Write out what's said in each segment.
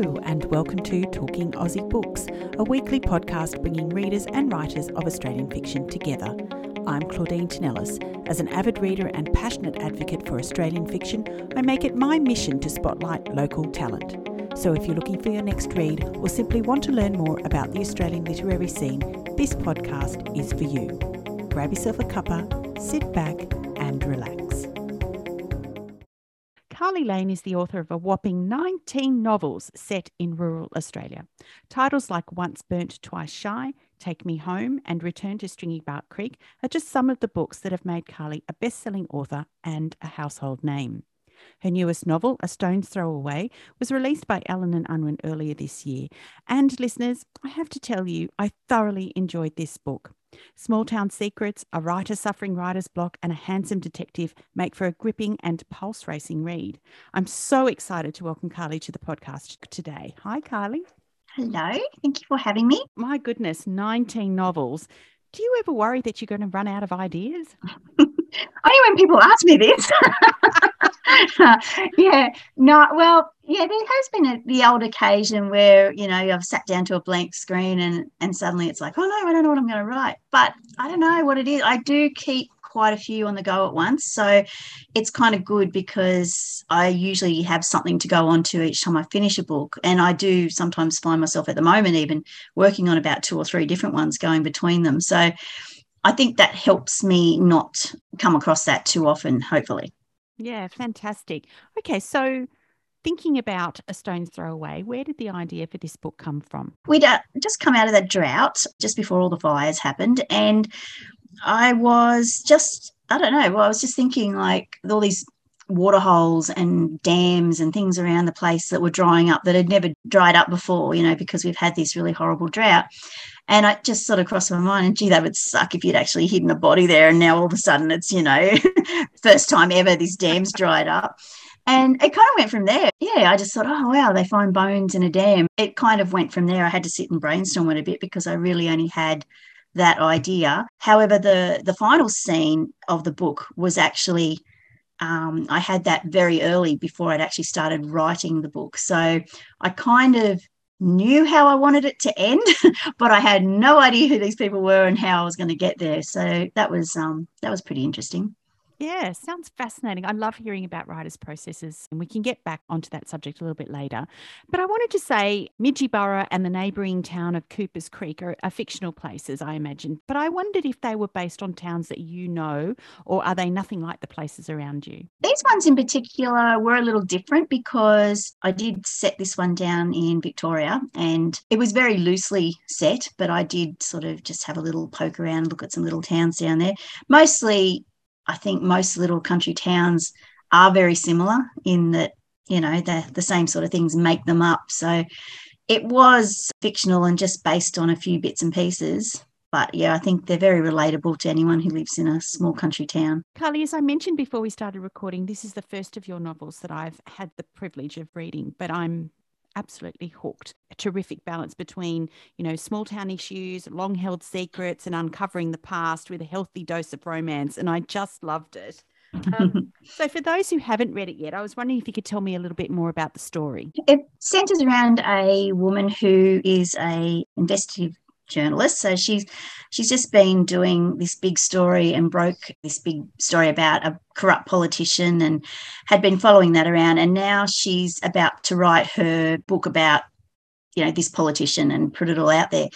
Hello, and welcome to Talking Aussie Books, a weekly podcast bringing readers and writers of Australian fiction together. I'm Claudine Tinellis. As an avid reader and passionate advocate for Australian fiction, I make it my mission to spotlight local talent. So if you're looking for your next read or simply want to learn more about the Australian literary scene, this podcast is for you. Grab yourself a cuppa, sit back, and relax. Karly Lane is the author of a whopping 19 novels set in rural Australia. Titles like Once Burnt, Twice Shy, Take Me Home, and Return to Stringybark Creek are just some of the books that have made Karly a best selling author and a household name. Her newest novel, A Stone's Throw Away, was released by Allen and Unwin earlier this year. And listeners, I have to tell you, I thoroughly enjoyed this book. Small Town Secrets, a writer suffering writer's block, and a handsome detective make for a gripping and pulse racing read. I'm so excited to welcome Karly to the podcast today. Hi, Karly. Hello. Thank you for having me. My goodness, 19 novels. Do you ever worry that you're going to run out of ideas? Only when people ask me this. yeah, no, well, yeah, there has been a, the old occasion where you know I've sat down to a blank screen and and suddenly it's like, oh no, I don't know what I'm going to write. But I don't know what it is. I do keep quite a few on the go at once, so it's kind of good because I usually have something to go on to each time I finish a book, and I do sometimes find myself at the moment even working on about two or three different ones going between them. So. I think that helps me not come across that too often, hopefully. Yeah, fantastic. Okay, so thinking about a stone's throw away, where did the idea for this book come from? We'd uh, just come out of that drought just before all the fires happened, and I was just, I don't know, well, I was just thinking like all these water holes and dams and things around the place that were drying up that had never dried up before, you know, because we've had this really horrible drought. And I just sort of crossed my mind, and gee, that would suck if you'd actually hidden a body there. And now all of a sudden it's, you know, first time ever this dam's dried up. And it kind of went from there. Yeah, I just thought, oh, wow, they find bones in a dam. It kind of went from there. I had to sit and brainstorm it a bit because I really only had that idea. However, the the final scene of the book was actually um, I had that very early before I'd actually started writing the book. So I kind of knew how I wanted it to end, but I had no idea who these people were and how I was going to get there. So that was um, that was pretty interesting. Yeah, sounds fascinating. I love hearing about writers' processes, and we can get back onto that subject a little bit later. But I wanted to say Midgiborough and the neighbouring town of Coopers Creek are, are, fictional places, I imagine. But I wondered if they were based on towns that you know, or are they nothing like the places around you? These ones in particular were a little different because I did set this one down in Victoria, and it was very loosely set, but I did sort of just have a little poke around, look at some little towns down there. Mostly I think most little country towns are very similar in that, you know, the, the same sort of things make them up. So it was fictional and just based on a few bits and pieces. But yeah, I think they're very relatable to anyone who lives in a small country town. Karly, as I mentioned before we started recording, this is the first of your novels that I've had the privilege of reading, but I'm absolutely hooked. A terrific balance between, you know, small town issues, long held secrets, and uncovering the past with a healthy dose of romance. And I just loved it. Um, so, for those who haven't read it yet, I was wondering if you could tell me a little bit more about the story. It centers around a woman who is a investigative journalist. So she's she's just been doing this big story and broke this big story about a corrupt politician and had been following that around. And now she's about to write her book about you know this politician and put it all out there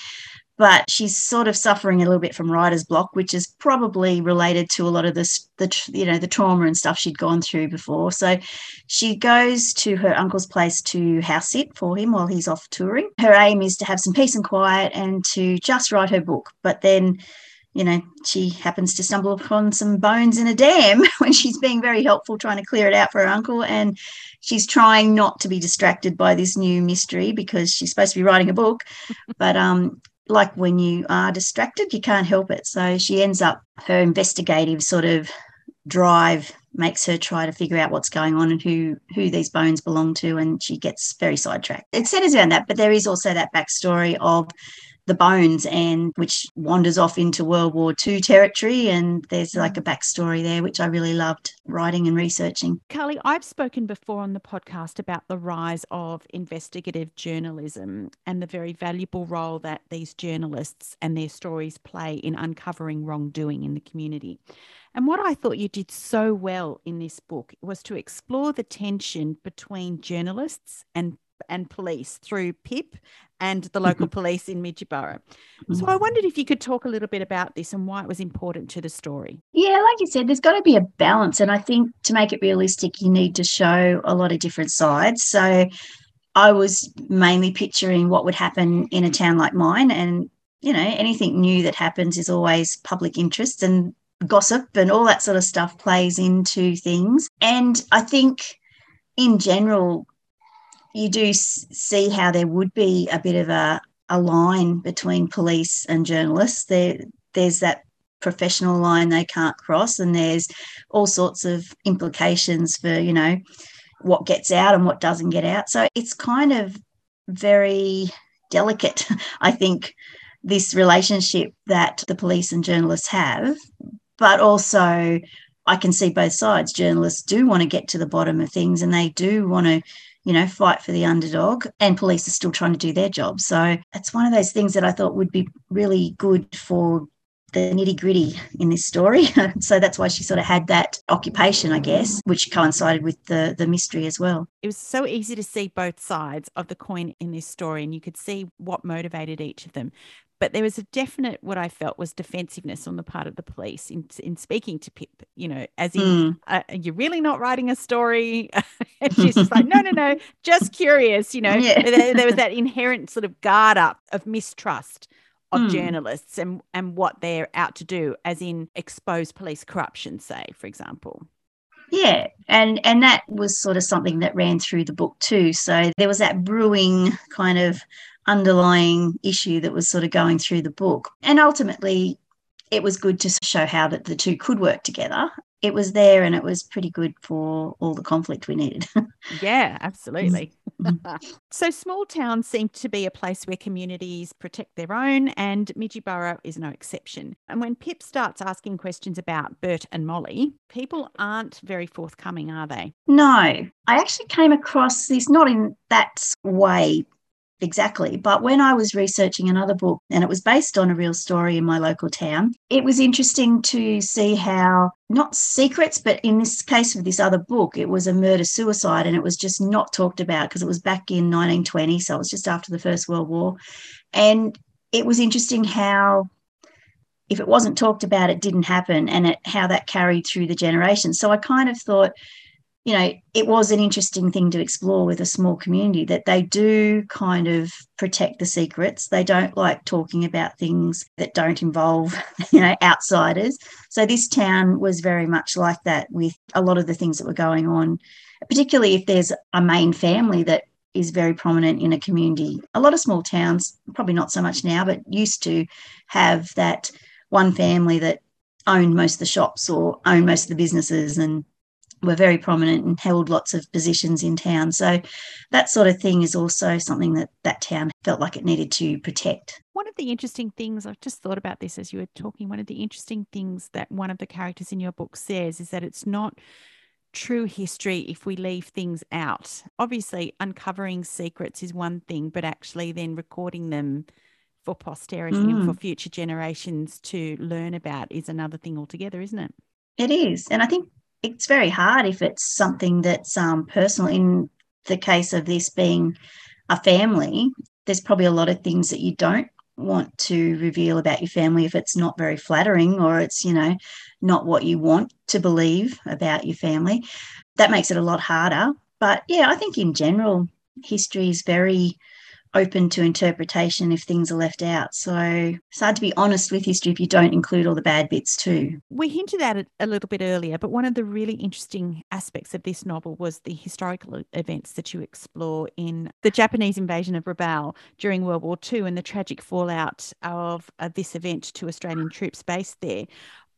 but she's sort of suffering a little bit from writer's block, which is probably related to a lot of this, the you know, the trauma and stuff she'd gone through before. So she goes to her uncle's place to house sit for him while he's off touring. Her aim is to have some peace and quiet and to just write her book. But then you know, she happens to stumble upon some bones in a dam when she's being very helpful trying to clear it out for her uncle. And she's trying not to be distracted by this new mystery because she's supposed to be writing a book. But um, like when you are distracted, you can't help it. So she ends up, her investigative sort of drive makes her try to figure out what's going on and who who these bones belong to and she gets very sidetracked it centers around that but there is also that backstory of the bones and which wanders off into World War II territory. And there's like a backstory there, which I really loved writing and researching. Karly, I've spoken before on the podcast about the rise of investigative journalism and the very valuable role that these journalists and their stories play in uncovering wrongdoing in the community. And what I thought you did so well in this book was to explore the tension between journalists and and police through PIP and the local mm-hmm. police in Midgeyborough. So I mm-hmm. wondered if you could talk a little bit about this and why it was important to the story. Yeah, like you said, there's got to be a balance. And I think to make it realistic, you need to show a lot of different sides. So I was mainly picturing what would happen in a town like mine. And, you know, anything new that happens is always public interest and gossip and all that sort of stuff plays into things. And I think in general, you do see how there would be a bit of a, a line between police and journalists. There, there's that professional line they can't cross, and there's all sorts of implications for you know what gets out and what doesn't get out. So it's kind of very delicate, I think, this relationship that the police and journalists have, but also I can see both sides. Journalists do want to get to the bottom of things and they do want to you know, fight for the underdog, and police are still trying to do their job. So it's one of those things that I thought would be really good for the nitty gritty in this story. so that's why she sort of had that occupation, I guess, which coincided with the the mystery as well. It was so easy to see both sides of the coin in this story, and you could see what motivated each of them but there was a definite what I felt was defensiveness on the part of the police in in speaking to Pip. You know, as in, mm. uh, you're really not writing a story, and she's just like, no, no, no, just curious. You know, yeah. there, there, was that inherent sort of guard up of mistrust of mm. journalists and and what they're out to do, as in expose police corruption, say, for example. Yeah, and and that was sort of something that ran through the book too. So there was that brewing kind of underlying issue that was sort of going through the book. And ultimately, it was good to show how that the two could work together. It was there and it was pretty good for all the conflict we needed. yeah, absolutely. Mm-hmm. so, small towns seem to be a place where communities protect their own, and Midgeyborough is no exception. And when Pip starts asking questions about Bert and Molly, people aren't very forthcoming, are they? No. I actually came across this not in that way exactly. But when I was researching another book, and it was based on a real story in my local town, it was interesting to see how not secrets, but in this case of this other book, it was a murder suicide and it was just not talked about because it was back in 1920. So it was just after the First World War. And it was interesting how if it wasn't talked about, it didn't happen, and it, how that carried through the generations. So I kind of thought, you know, it was an interesting thing to explore with a small community that they do kind of protect the secrets. They don't like talking about things that don't involve, you know, outsiders. So this town was very much like that with a lot of the things that were going on, particularly if there's a main family that is very prominent in a community. A lot of small towns, probably not so much now, but used to have that one family that owned most of the shops or owned most of the businesses and were very prominent and held lots of positions in town. So that sort of thing is also something that that town felt like it needed to protect. One of the interesting things, I've just thought about this as you were talking, one of the interesting things that one of the characters in your book says is that it's not true history if we leave things out. Obviously, uncovering secrets is one thing, but actually then recording them for posterity mm. and for mm. future generations to learn about is another thing altogether, isn't it? It is. And I think it's very hard if it's something that's um, personal. In the case of this being a family, there's probably a lot of things that you don't want to reveal about your family if it's not very flattering or it's, you know, not what you want to believe about your family. That makes it a lot harder. But yeah, I think in general, history is very open to interpretation if things are left out. So it's hard to be honest with history if you don't include all the bad bits too. We hinted at it a little bit earlier, but one of the really interesting aspects of this novel was the historical events that you explore in the Japanese invasion of Rabaul during World War II and the tragic fallout of uh, this event to Australian troops based there.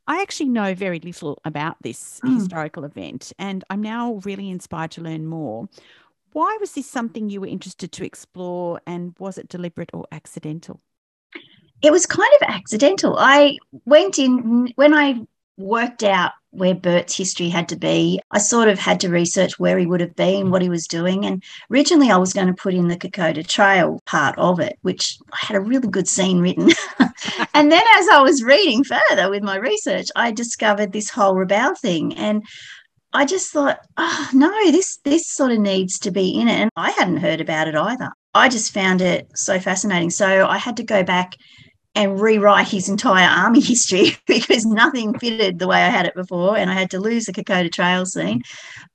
I actually know very little about this mm. historical event, and I'm now really inspired to learn more. Why was this something you were interested to explore and was it deliberate or accidental? it was kind of accidental. I went in when I worked out where Bert's history had to be. I sort of had to research where he would have been, what he was doing. And originally, I was going to put in the Kokoda Trail part of it, which I had a really good scene written. and then, as I was reading further with my research, I discovered this whole Rabaul thing. And I just thought, oh, no, this this sort of needs to be in it. And I hadn't heard about it either. I just found it so fascinating. So I had to go back and rewrite his entire army history because nothing fitted the way I had it before. And I had to lose the Kokoda Trail scene.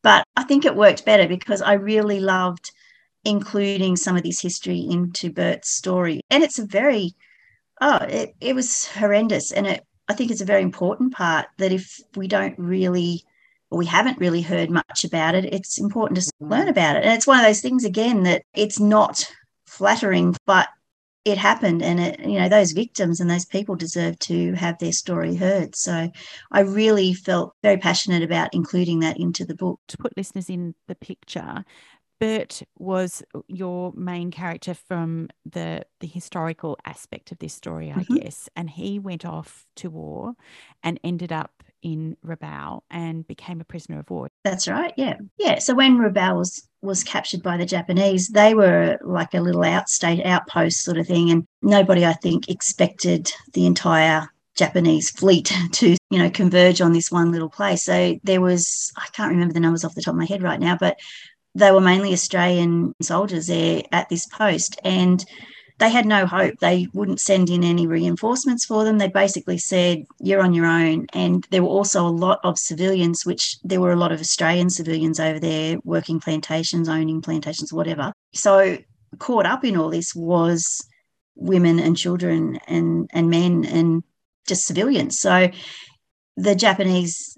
But I think it worked better because I really loved including some of this history into Bert's story. And it's a very, oh, it, it was horrendous. And it, I think it's a very important part that if we don't really, we haven't really heard much about it, it's important to learn about it. And it's one of those things, again, that it's not flattering, but it happened and it you know those victims and those people deserve to have their story heard so i really felt very passionate about including that into the book to put listeners in the picture Bert was your main character from the the historical aspect of this story, I mm-hmm. guess, and he went off to war and ended up in Rabaul and became a prisoner of war. That's right. Yeah, yeah. So when Rabaul was was captured by the Japanese, they were like a little outstate outpost sort of thing, and nobody, I think, expected the entire Japanese fleet to, you know, converge on this one little place. So there was, I can't remember the numbers off the top of my head right now, but they were mainly Australian soldiers there at this post. And they had no hope. They wouldn't send in any reinforcements for them. They basically said, You're on your own. And there were also a lot of civilians, which there were a lot of Australian civilians over there working plantations, owning plantations, whatever. So, caught up in all this was women and children and, and men and just civilians. So, the Japanese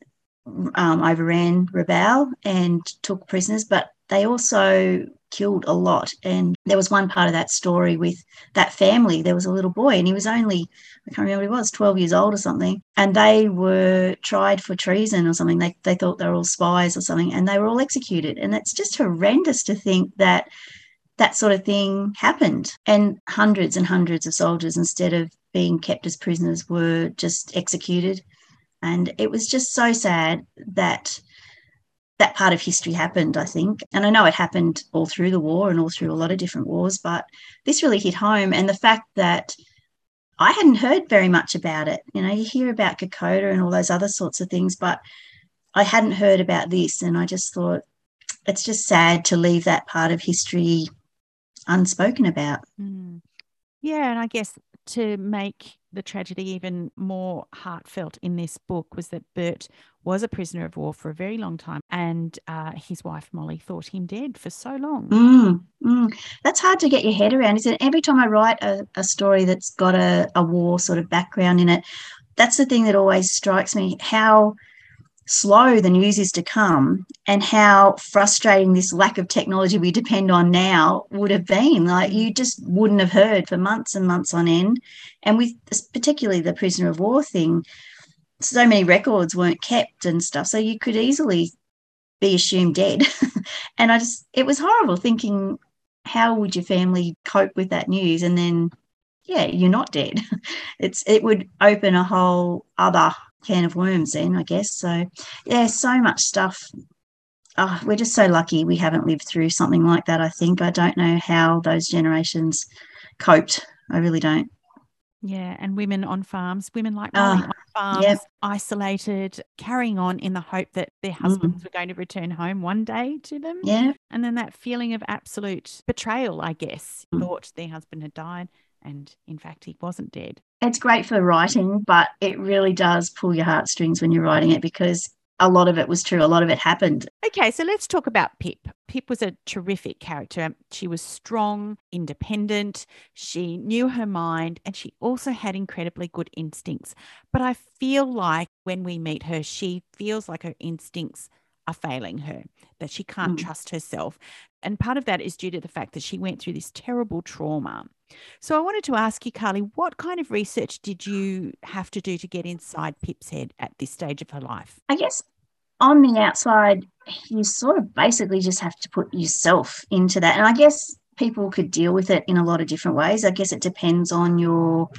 um, overran Rabaul and took prisoners, but they also killed a lot. And there was one part of that story with that family. There was a little boy, and he was only, I can't remember he was, 12 years old or something. And they were tried for treason or something. They, they thought they were all spies or something, and they were all executed. And it's just horrendous to think that that sort of thing happened. And hundreds and hundreds of soldiers, instead of being kept as prisoners, were just executed. And it was just so sad that that part of history happened, I think. And I know it happened all through the war and all through a lot of different wars, but this really hit home. And the fact that I hadn't heard very much about it. You know, you hear about Kokoda and all those other sorts of things, but I hadn't heard about this. And I just thought it's just sad to leave that part of history unspoken about. Mm. Yeah. And I guess to make the tragedy even more heartfelt in this book was that Bert was a prisoner of war for a very long time, and uh, his wife Molly thought him dead for so long. Mm, mm. That's hard to get your head around, isn't it? Every time I write a, a story that's got a, a war sort of background in it, that's the thing that always strikes me how slow the news is to come and how frustrating this lack of technology we depend on now would have been. Like you just wouldn't have heard for months and months on end. And with particularly the prisoner of war thing so many records weren't kept and stuff so you could easily be assumed dead. And i just it was horrible thinking how would your family cope with that news? And then yeah you're not dead. It's it would open a whole other can of worms then, I guess. So, yeah, so much stuff. Oh, we're just so lucky we haven't lived through something like that. I think I don't know how those generations coped. I really don't. Yeah, and women on farms, women like Molly uh, on farms, yep. isolated, carrying on in the hope that their husbands mm. were going to return home one day to them. Yeah. And then that feeling of absolute betrayal, I guess, mm. thought their husband had died and in fact he wasn't dead. It's great for writing, but it really does pull your heartstrings when you're writing it because a lot of it was true. A lot of it happened. Okay, so let's talk about Pip. Pip was a terrific character. She was strong, independent, she knew her mind, and she also had incredibly good instincts. But I feel like when we meet her, she feels like her instincts are failing her, that she can't mm. trust herself. And part of that is due to the fact that she went through this terrible trauma. So I wanted to ask you, Karly, what kind of research did you have to do to get inside Pip's head at this stage of her life? I guess on the outside, you sort of basically just have to put yourself into that. And I guess people could deal with it in a lot of different ways. I guess it depends on your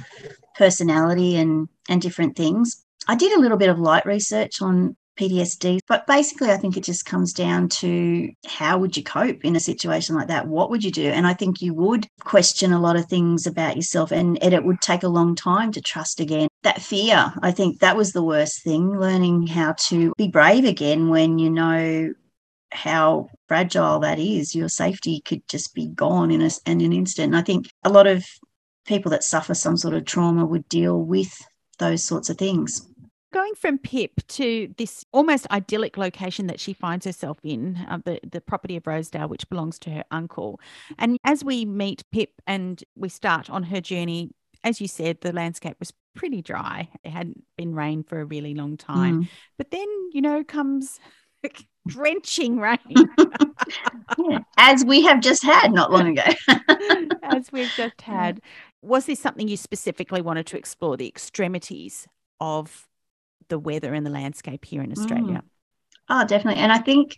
personality and and different things. I did a little bit of light research on PTSD. But basically, I think it just comes down to how would you cope in a situation like that? What would you do? And I think you would question a lot of things about yourself, and it would take a long time to trust again. That fear, I think that was the worst thing, learning how to be brave again when you know how fragile that is. Your safety could just be gone in, a, in an instant. And I think a lot of people that suffer some sort of trauma would deal with those sorts of things. Going from Pip to this almost idyllic location that she finds herself in, uh, the, the property of Rosedale, which belongs to her uncle. And as we meet Pip and we start on her journey, as you said, the landscape was pretty dry. It hadn't been rain for a really long time. Mm. But then, you know, comes drenching rain. yeah, as we have just had not long ago. as we've just had. Was this something you specifically wanted to explore the extremities of the weather and the landscape here in Australia. Mm. Oh, definitely. And I think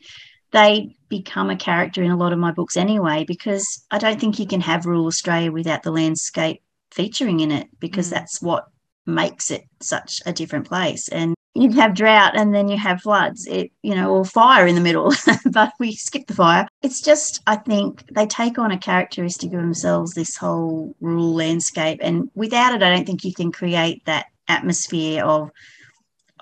they become a character in a lot of my books anyway, because I don't think you can have rural Australia without the landscape featuring in it, because mm. that's what makes it such a different place. And you have drought and then you have floods, it, you know, or fire in the middle, but we skip the fire. It's just, I think they take on a characteristic of themselves, this whole rural landscape. And without it, I don't think you can create that atmosphere of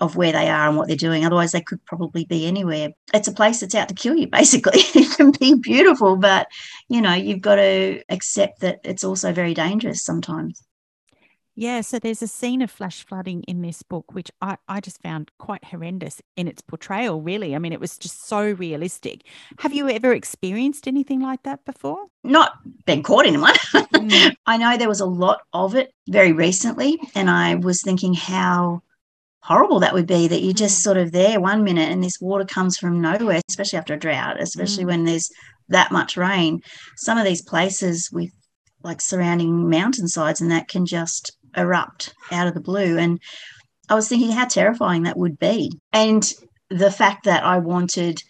of where they are and what they're doing. Otherwise, they could probably be anywhere. It's a place that's out to kill you, basically. it can be beautiful, but you know, you've got to accept that it's also very dangerous sometimes. Yeah, so there's a scene of flash flooding in this book, which I, I just found quite horrendous in its portrayal, really. I mean, it was just so realistic. Have you ever experienced anything like that before? Not been caught in one. Mm. I know there was a lot of it very recently, and I was thinking how horrible that would be that you're just mm. sort of there one minute and this water comes from nowhere, especially after a drought, especially mm. when there's that much rain. Some of these places with like surrounding mountainsides and that can just erupt out of the blue. And I was thinking how terrifying that would be. And the fact that I wanted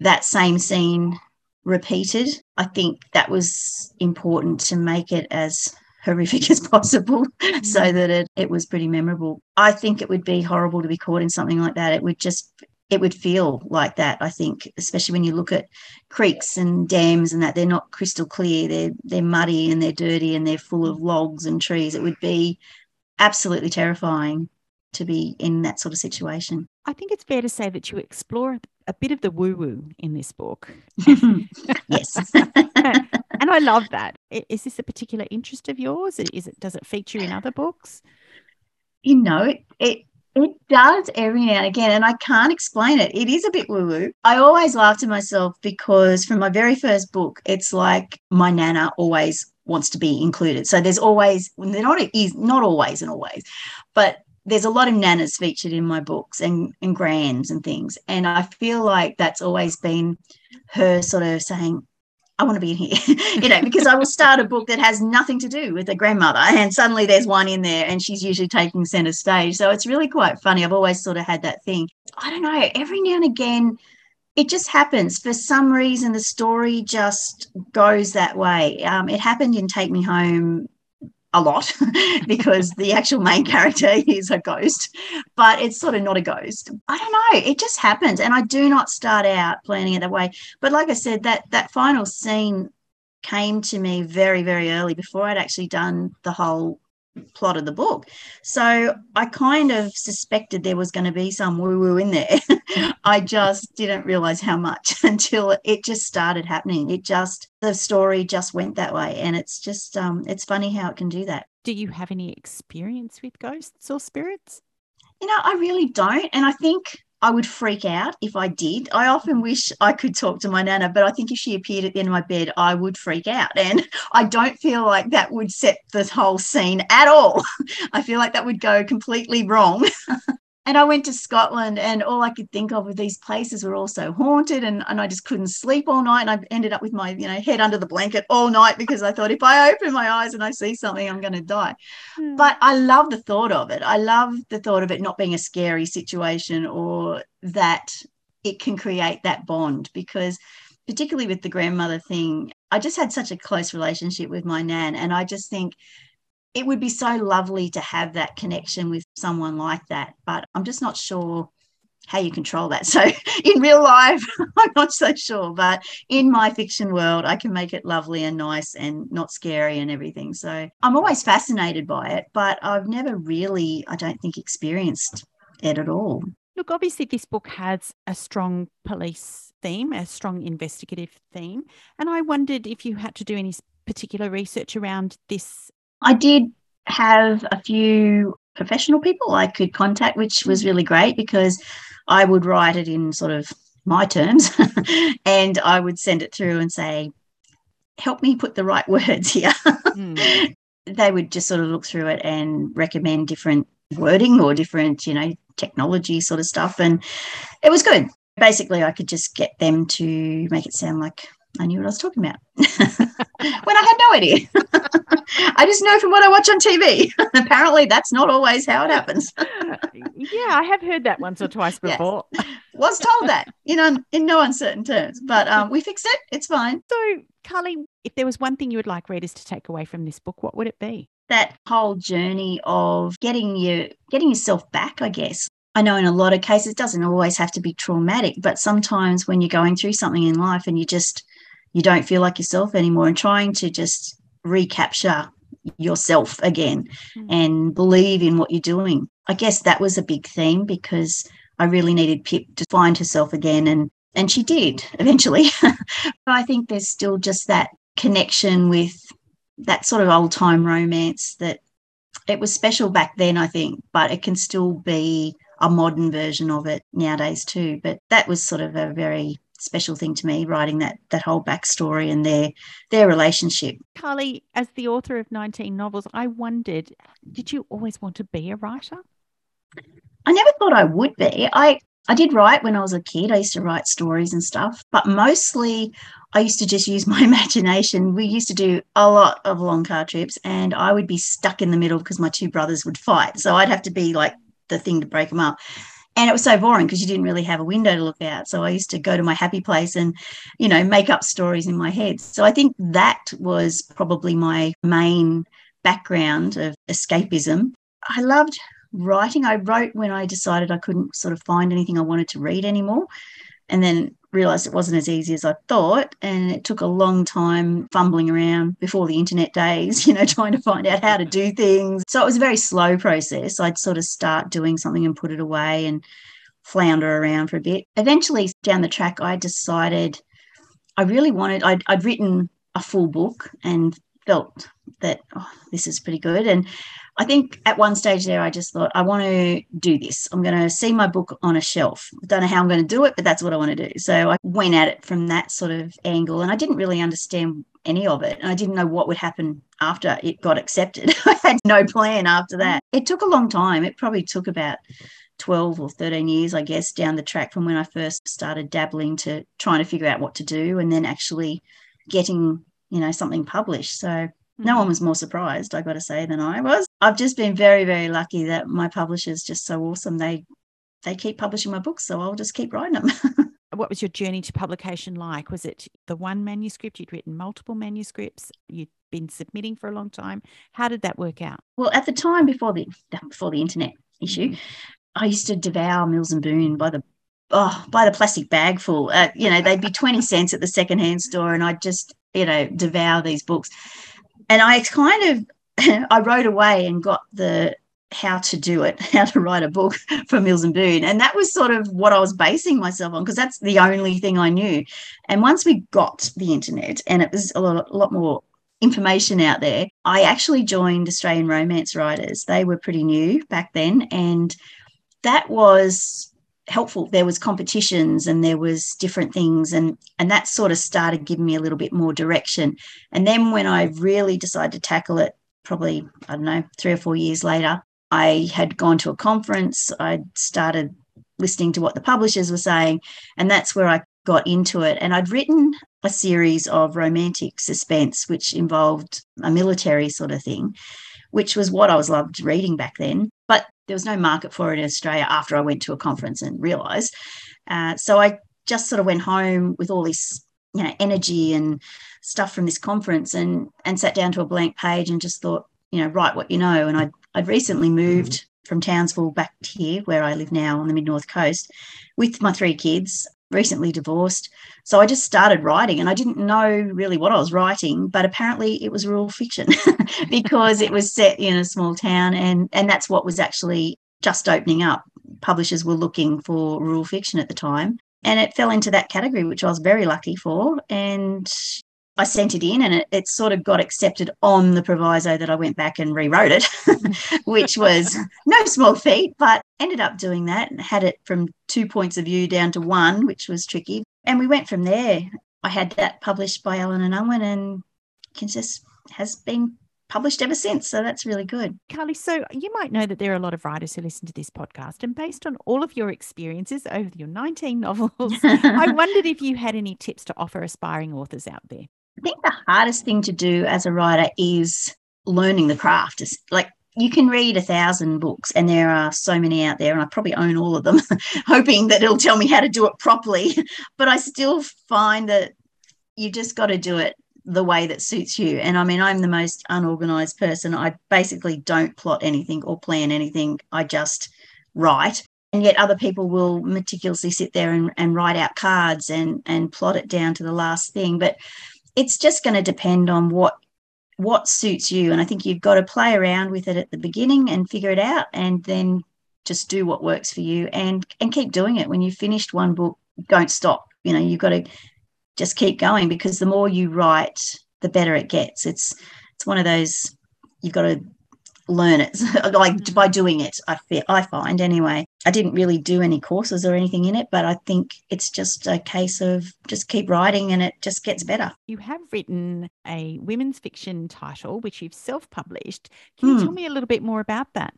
that same scene repeated, I think that was important to make it as horrific as possible mm-hmm. so that it, it was pretty memorable. I think it would be horrible to be caught in something like that. It would just it would feel like that, I think, especially when you look at creeks and dams and that they're not crystal clear. They're they're muddy and they're dirty and they're full of logs and trees. It would be absolutely terrifying to be in that sort of situation. I think it's fair to say that you explore a bit of the woo woo in this book. yes. and I love that. Is this a particular interest of yours? Is it does it feature in other books? You know, it it, it does every now and again, and I can't explain it. It is a bit woo woo. I always laugh to myself because from my very first book, it's like my nana always wants to be included. So there's always they're not is not always and always, but there's a lot of nanas featured in my books and, and grands and things. And I feel like that's always been her sort of saying, I want to be in here, you know, because I will start a book that has nothing to do with a grandmother, and suddenly there's one in there, and she's usually taking center stage. So it's really quite funny. I've always sort of had that thing. I don't know. Every now and again, it just happens. For some reason, the story just goes that way. Um, it happened in Take Me Home a lot because the actual main character is a ghost, but it's sort of not a ghost. I don't know. It just happens. And I do not start out planning it that way. But like I said, that that final scene came to me very, very early before I'd actually done the whole plot of the book. So I kind of suspected there was going to be some woo woo in there. I just didn't realize how much until it just started happening. It just, the story just went that way. And it's just, um, it's funny how it can do that. Do you have any experience with ghosts or spirits? You know, I really don't. And I think I would freak out if I did. I often wish I could talk to my nana, but I think if she appeared at the end of my bed, I would freak out. And I don't feel like that would set the whole scene at all. I feel like that would go completely wrong. And I went to Scotland, and all I could think of were these places were all so haunted, and, and I just couldn't sleep all night. And I ended up with my you know head under the blanket all night because I thought if I open my eyes and I see something, I'm going to die. Mm. But I love the thought of it. I love the thought of it not being a scary situation or that it can create that bond because particularly with the grandmother thing, I just had such a close relationship with my nan. And I just think it would be so lovely to have that connection with someone like that. But I'm just not sure how you control that. So in real life, I'm not so sure, but in my fiction world, I can make it lovely and nice and not scary and everything. So I'm always fascinated by it, but I've never really, I don't think, experienced it at all. Look, obviously, this book has a strong police theme, a strong investigative theme. And I wondered if you had to do any particular research around this. I did have a few professional people I could contact, which was really great because I would write it in sort of my terms and I would send it through and say, help me put the right words here. Mm. they would just sort of look through it and recommend different wording or different, you know, technology sort of stuff. And it was good. Basically, I could just get them to make it sound like I knew what I was talking about when I had no idea. I just know from what I watch on TV. Apparently, that's not always how it happens. yeah, I have heard that once or twice before. Yes. Was told that, you know, in no uncertain terms, but um, we fixed it. It's fine. So, Karly, if there was one thing you would like readers to take away from this book, what would it be? That whole journey of getting you getting yourself back, I guess. I know in a lot of cases it doesn't always have to be traumatic, but sometimes when you're going through something in life and you just you don't feel like yourself anymore and trying to just recapture yourself again mm. and believe in what you're doing. I guess that was a big theme because I really needed Pip to find herself again and and she did eventually. but I think there's still just that connection with that sort of old time romance that it was special back then, I think, but it can still be a modern version of it nowadays too. But that was sort of a very special thing to me writing that that whole backstory and their their relationship. Karly as the author of 19 novels i wondered did you always want to be a writer? I never thought i would be. I i did write when i was a kid. I used to write stories and stuff but mostly i used to just use my imagination. We used to do a lot of long car trips and i would be stuck in the middle because my two brothers would fight. So i'd have to be like the thing to break them up and it was so boring because you didn't really have a window to look out. So i used to go to my happy place and you know make up stories in my head. So i think that was probably my main background of escapism. I loved writing. I wrote when i decided i couldn't sort of find anything i wanted to read anymore. And then realized it wasn't as easy as I thought. And it took a long time fumbling around before the internet days, you know, trying to find out how to do things. So it was a very slow process. I'd sort of start doing something and put it away and flounder around for a bit. Eventually, down the track, I decided I really wanted, I'd, I'd written a full book and felt that oh, this is pretty good. And I think at one stage there, I just thought, I want to do this. I'm going to see my book on a shelf. I don't know how I'm going to do it, but that's what I want to do. So I went at it from that sort of angle and I didn't really understand any of it. And I didn't know what would happen after it got accepted. I had no plan after that. It took a long time. It probably took about 12 or 13 years, I guess, down the track from when I first started dabbling to trying to figure out what to do and then actually getting, you know, something published. So no one mm-hmm. was more surprised, I got to say, than I was. I've just been very, very lucky that my publisher's just so awesome. They they keep publishing my books, so I'll just keep writing them. what was your journey to publication like? Was it the one manuscript? You'd written multiple manuscripts. You'd been submitting for a long time. How did that work out? Well, at the time before the before the internet issue, mm-hmm. I used to devour Mills and Boon by the oh by the plastic bag full. Uh, you know, they'd be twenty cents at the secondhand store, and I'd just you know devour these books and I kind of I wrote away and got the how to do it, how to write a book for Mills and Boon. And that was sort of what I was basing myself on because that's the only thing I knew. And once we got the internet and it was a lot, a lot more information out there, I actually joined Australian Romance Writers. They were pretty new back then. And that was helpful. There was competitions and there was different things and and that sort of started giving me a little bit more direction. And then when i really decided to tackle it probably i don't know three or four years later i had gone to a conference. I started listening to what the publishers were saying and that's where i got into it. And i'd written a series of romantic suspense which involved a military sort of thing which was what i was loved reading back then but there was no market for it in Australia after I went to a conference and realized. Uh, so I just sort of went home with all this you know energy and stuff from this conference and and sat down to a blank page and just thought you know write what you know. And I'd, I'd recently moved from Townsville back here where I live now on the mid north coast with my three kids recently divorced so I just started writing and I didn't know really what I was writing but apparently it was rural fiction because it was set in a small town and and that's what was actually just opening up publishers were looking for rural fiction at the time and it fell into that category, which I was very lucky for. And I sent it in and it, it, sort of got accepted on the proviso that I went back and rewrote it, which was no small feat, but ended up doing that and had it from two points of view down to one, which was tricky. And we went from there. I had that published by Allen and Unwin and just has been published ever since. So that's really good. Karly, so you might know that there are a lot of writers who listen to this podcast. And based on all of your experiences over your 19 novels, I wondered if you had any tips to offer aspiring authors out there. I think the hardest thing to do as a writer is learning the craft. It's like you can read a thousand books and there are so many out there and i probably own all of them hoping that it'll tell me how to do it properly but i still find that you just got to do it the way that suits you. And I mean, I'm the most unorganized person. I basically don't plot anything or plan anything. I just write. And yet other people will meticulously sit there and, and write out cards and, and plot it down to the last thing. But it's just going to depend on what what suits you. And I think you've got to play around with it at the beginning and figure it out and then just do what works for you and and keep doing it. When you've finished one book, don't stop. You know, you've got to just keep going because the more you write, the better it gets. It's it's one of those you've got to learn it like mm-hmm. by doing it i feel i find anyway i didn't really do any courses or anything in it but i think it's just a case of just keep writing and it just gets better you have written a women's fiction title which you've self-published can you tell hmm. me a little bit more about that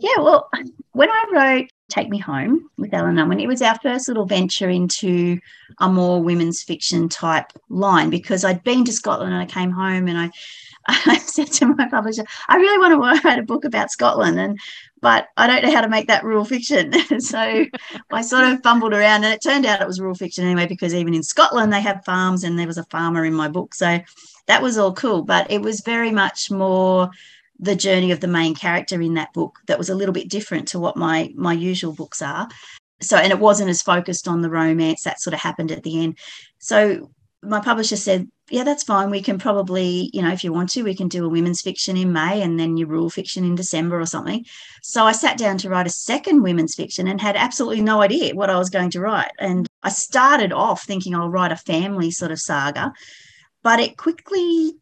yeah well when i wrote Take Me Home with Allen Unwin. It was our first little venture into a more women's fiction type line because I'd been to Scotland and I came home and I, I said to my publisher, I really want to write a book about Scotland and but I don't know how to make that rural fiction. so I sort of fumbled around and it turned out it was rural fiction anyway, because even in Scotland they have farms and there was a farmer in my book. So that was all cool. But it was very much more the journey of the main character in that book that was a little bit different to what my my usual books are so and it wasn't as focused on the romance that sort of happened at the end so my publisher said yeah that's fine. We can probably you know if you want to we can do a women's fiction in may and then your rural fiction in december or something. So i sat down to write a second women's fiction and had absolutely no idea what i was going to write. And i started off thinking i'll write a family sort of saga but it quickly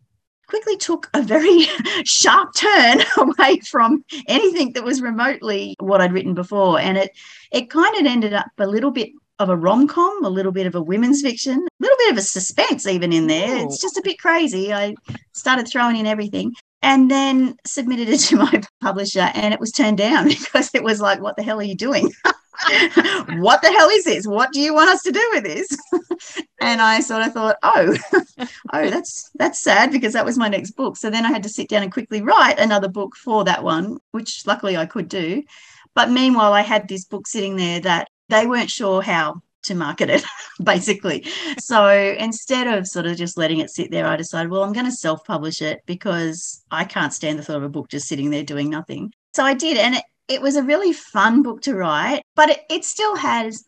quickly took a very sharp turn away from anything that was remotely what I'd written before. And it it kind of ended up a little bit of a rom com, a little bit of a women's fiction, a little bit of a suspense even in there. Ooh. It's just a bit crazy. I started throwing in everything and then submitted it to my publisher and it was turned down because it was like, what the hell are you doing? what the hell is this? What do you want us to do with this? and I sort of thought, oh, oh, that's that's sad because that was my next book. So then I had to sit down and quickly write another book for that one, which luckily I could do. But meanwhile, I had this book sitting there that they weren't sure how to market it, basically. So instead of sort of just letting it sit there, I decided, well, I'm going to self publish it because I can't stand the thought of a book just sitting there doing nothing. So I did. And it, it was a really fun book to write, but it, it still has,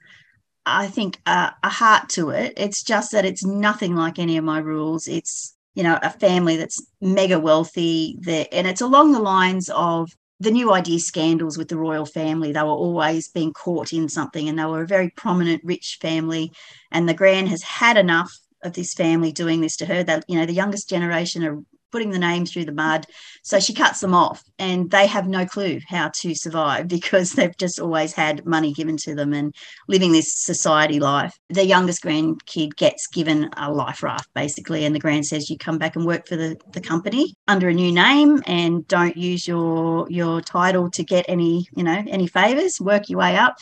I think, a heart to it. It's just that it's nothing like any of my rules. It's, you know, a family that's mega wealthy there, and it's along the lines of the new idea scandals with the royal family. They were always being caught in something, and they were a very prominent, rich family. And the Grand has had enough of this family doing this to her. That you know, the youngest generation are putting the name through the mud. So she cuts them off, and they have no clue how to survive because they've just always had money given to them and living this society life. The youngest grandkid gets given a life raft basically, and the grand says, "You come back and work for the, the company under a new name, and don't use your your title to get any you know any favors. Work your way up."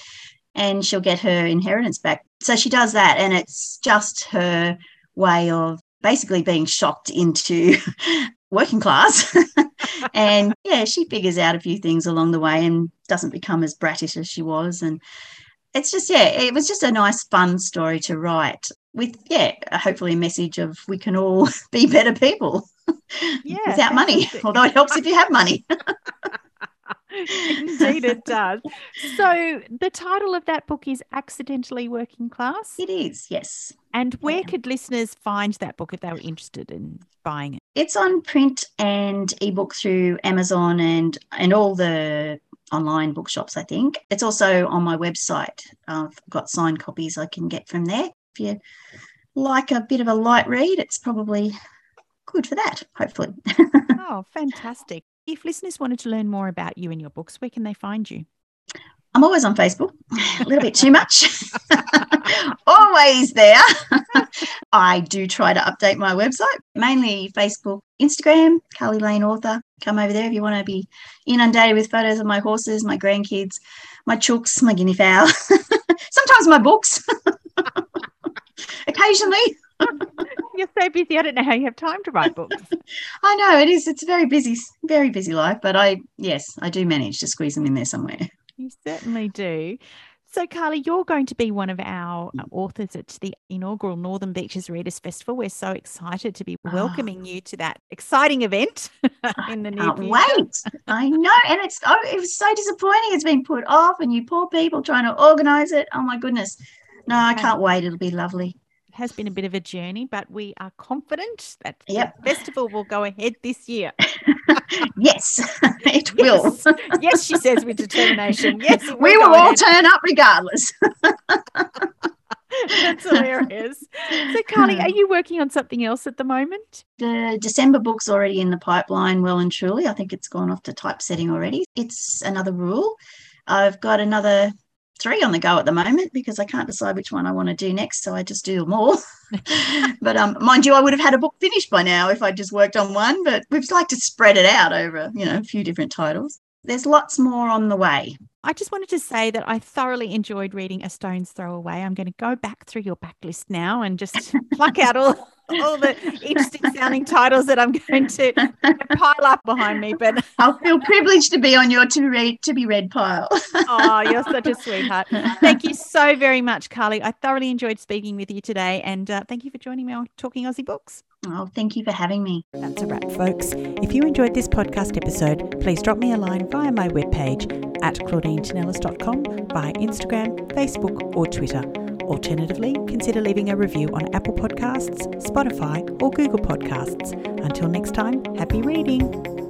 And she'll get her inheritance back. So she does that, and it's just her way of basically being shocked into working class. and yeah, she figures out a few things along the way and doesn't become as brattish as she was. And it's just, yeah, it was just a nice, fun story to write. with yeah, hopefully a message of we can all be better people. Yeah, without money. Although it helps if you have money. Indeed, it does. So, the title of that book is Accidentally Working Class. it is, yes. And where Yeah. could listeners find that book if they were interested in buying it? It's on print and ebook through Amazon and and all the online bookshops, I think. It's also on my website. I've got signed copies I can get from there. If you like a bit of a light read, it's probably good for that, hopefully. Oh, fantastic. If listeners wanted to learn more about you and your books, where can they find you? I'm always on Facebook, a little bit too much. always there. I do try to update my website, mainly Facebook, Instagram, Karly Lane Author. Come over there if you want to be inundated with photos of my horses, my grandkids, my chooks, my guinea fowl, sometimes my books. Occasionally, You're so busy. I don't know how you have time to write books. I know it is. It's a very busy, very busy life, but I, yes, I do manage to squeeze them in there somewhere. You certainly do. So, Karly, you're going to be one of our uh, authors at the inaugural Northern Beaches Readers Festival. We're so excited to be Ah. welcoming you to that exciting event in the near future. wait. I know. And it's oh, it was so disappointing. It's been put off, and you poor people trying to organize it. Oh my goodness. No, I can't wait. It'll be lovely. Has been a bit of a journey, but we are confident that Yep. the festival will go ahead this year. Yes, it will. Yes, yes, she says with determination. Yes, We will will all ahead. turn up regardless. That's hilarious. So, Karly, are you working on something else at the moment? The December book's already in the pipeline, well and truly. I think it's gone off to typesetting already. It's another rule. I've got another three on the go at the moment because I can't decide which one I want to do next, so I just do them all. but um, mind you, I would have had a book finished by now if I just worked on one. But we'd like to spread it out over, you know, a few different titles. There's lots more on the way. I just wanted to say that I thoroughly enjoyed reading A Stone's Throw Away. I'm going to go back through your backlist now and just pluck out all, all the interesting sounding titles that I'm going to pile up behind me. But I'll feel privileged to be on your to read to be read pile. oh, you're such a sweetheart. Thank you so very much, Karly. I thoroughly enjoyed speaking with you today. And uh, thank you for joining me on Talking Aussie Books. Oh, thank you for having me. That's a wrap, folks. If you enjoyed this podcast episode, please drop me a line via my webpage at claudinetinellis.com, via Instagram, Facebook, or Twitter. Alternatively, consider leaving a review on Apple Podcasts, Spotify, or Google Podcasts. Until next time, happy reading.